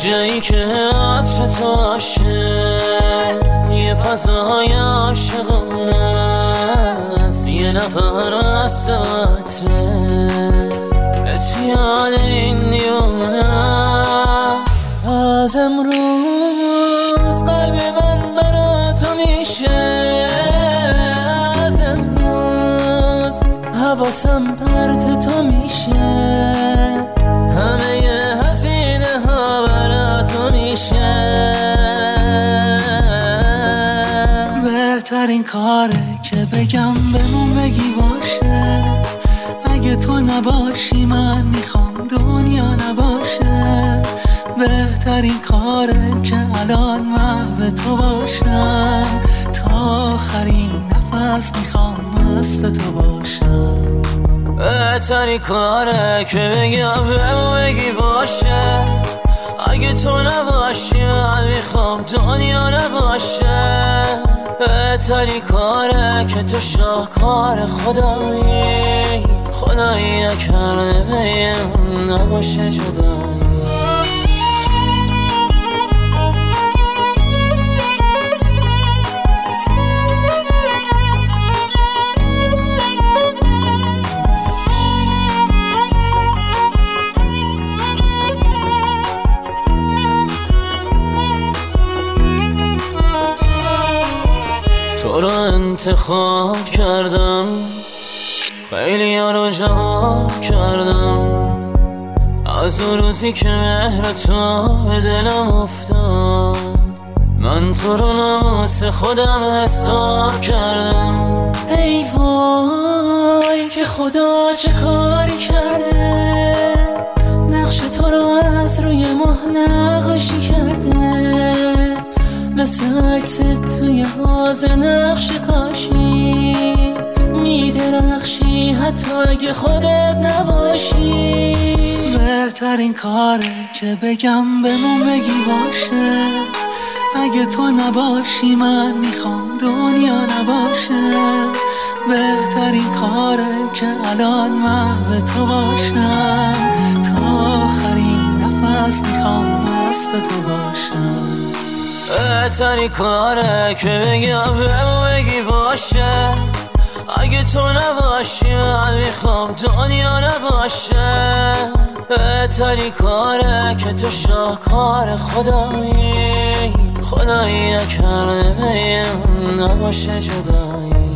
که عطر تو باشه یه فضای عاشقانه است. یه نفر از عطره اتیاد این دیونه از امروز قلب من برا تو میشه. از امروز حواسم پرت تو میشه. همه کاره که بگم بمون بگی باشه. اگه تو نباشی من می‌خوام دنیا نباشه. بهترین کاره که الان محو تو باشم. تا آخرین نفس می‌خوام مست تو باشم. بهتری کاره که بگم بگو بگی باشه. اگه تو نباشی من می‌خوام دنیا نباشه. بهتری کاره که تو شاهکار خدایی. خدایی نکرده بین نباشه جدایی تو رو انتخاب کردم. خیلی ها رو جواب کردم. از اون روزی که مهر تو به دلم افتاد. من تو رو ناموس خودم حساب کردم. ای وای که خدا چه کاری کرده. نقش تو رو از روی ماه عکس توی حاز نقش کاشی. میدرخشی حتی اگه خودت نباشی. بهترین کاره که بگم بمون بگی باشه. اگه تو نباشی من می‌خوام دنیا نباشه. بهترین کاره که الان محو تو باشم. تا آخرین نفس می‌خوام مست تو باشم. بهتری کاره که بگم بگو بگی باشه. اگه تو نباشی من می‌خوام دنیا نباشه. بهتری کاره که تو شاهکار خدایی. خدایی نکرده بین نباشه جدایی.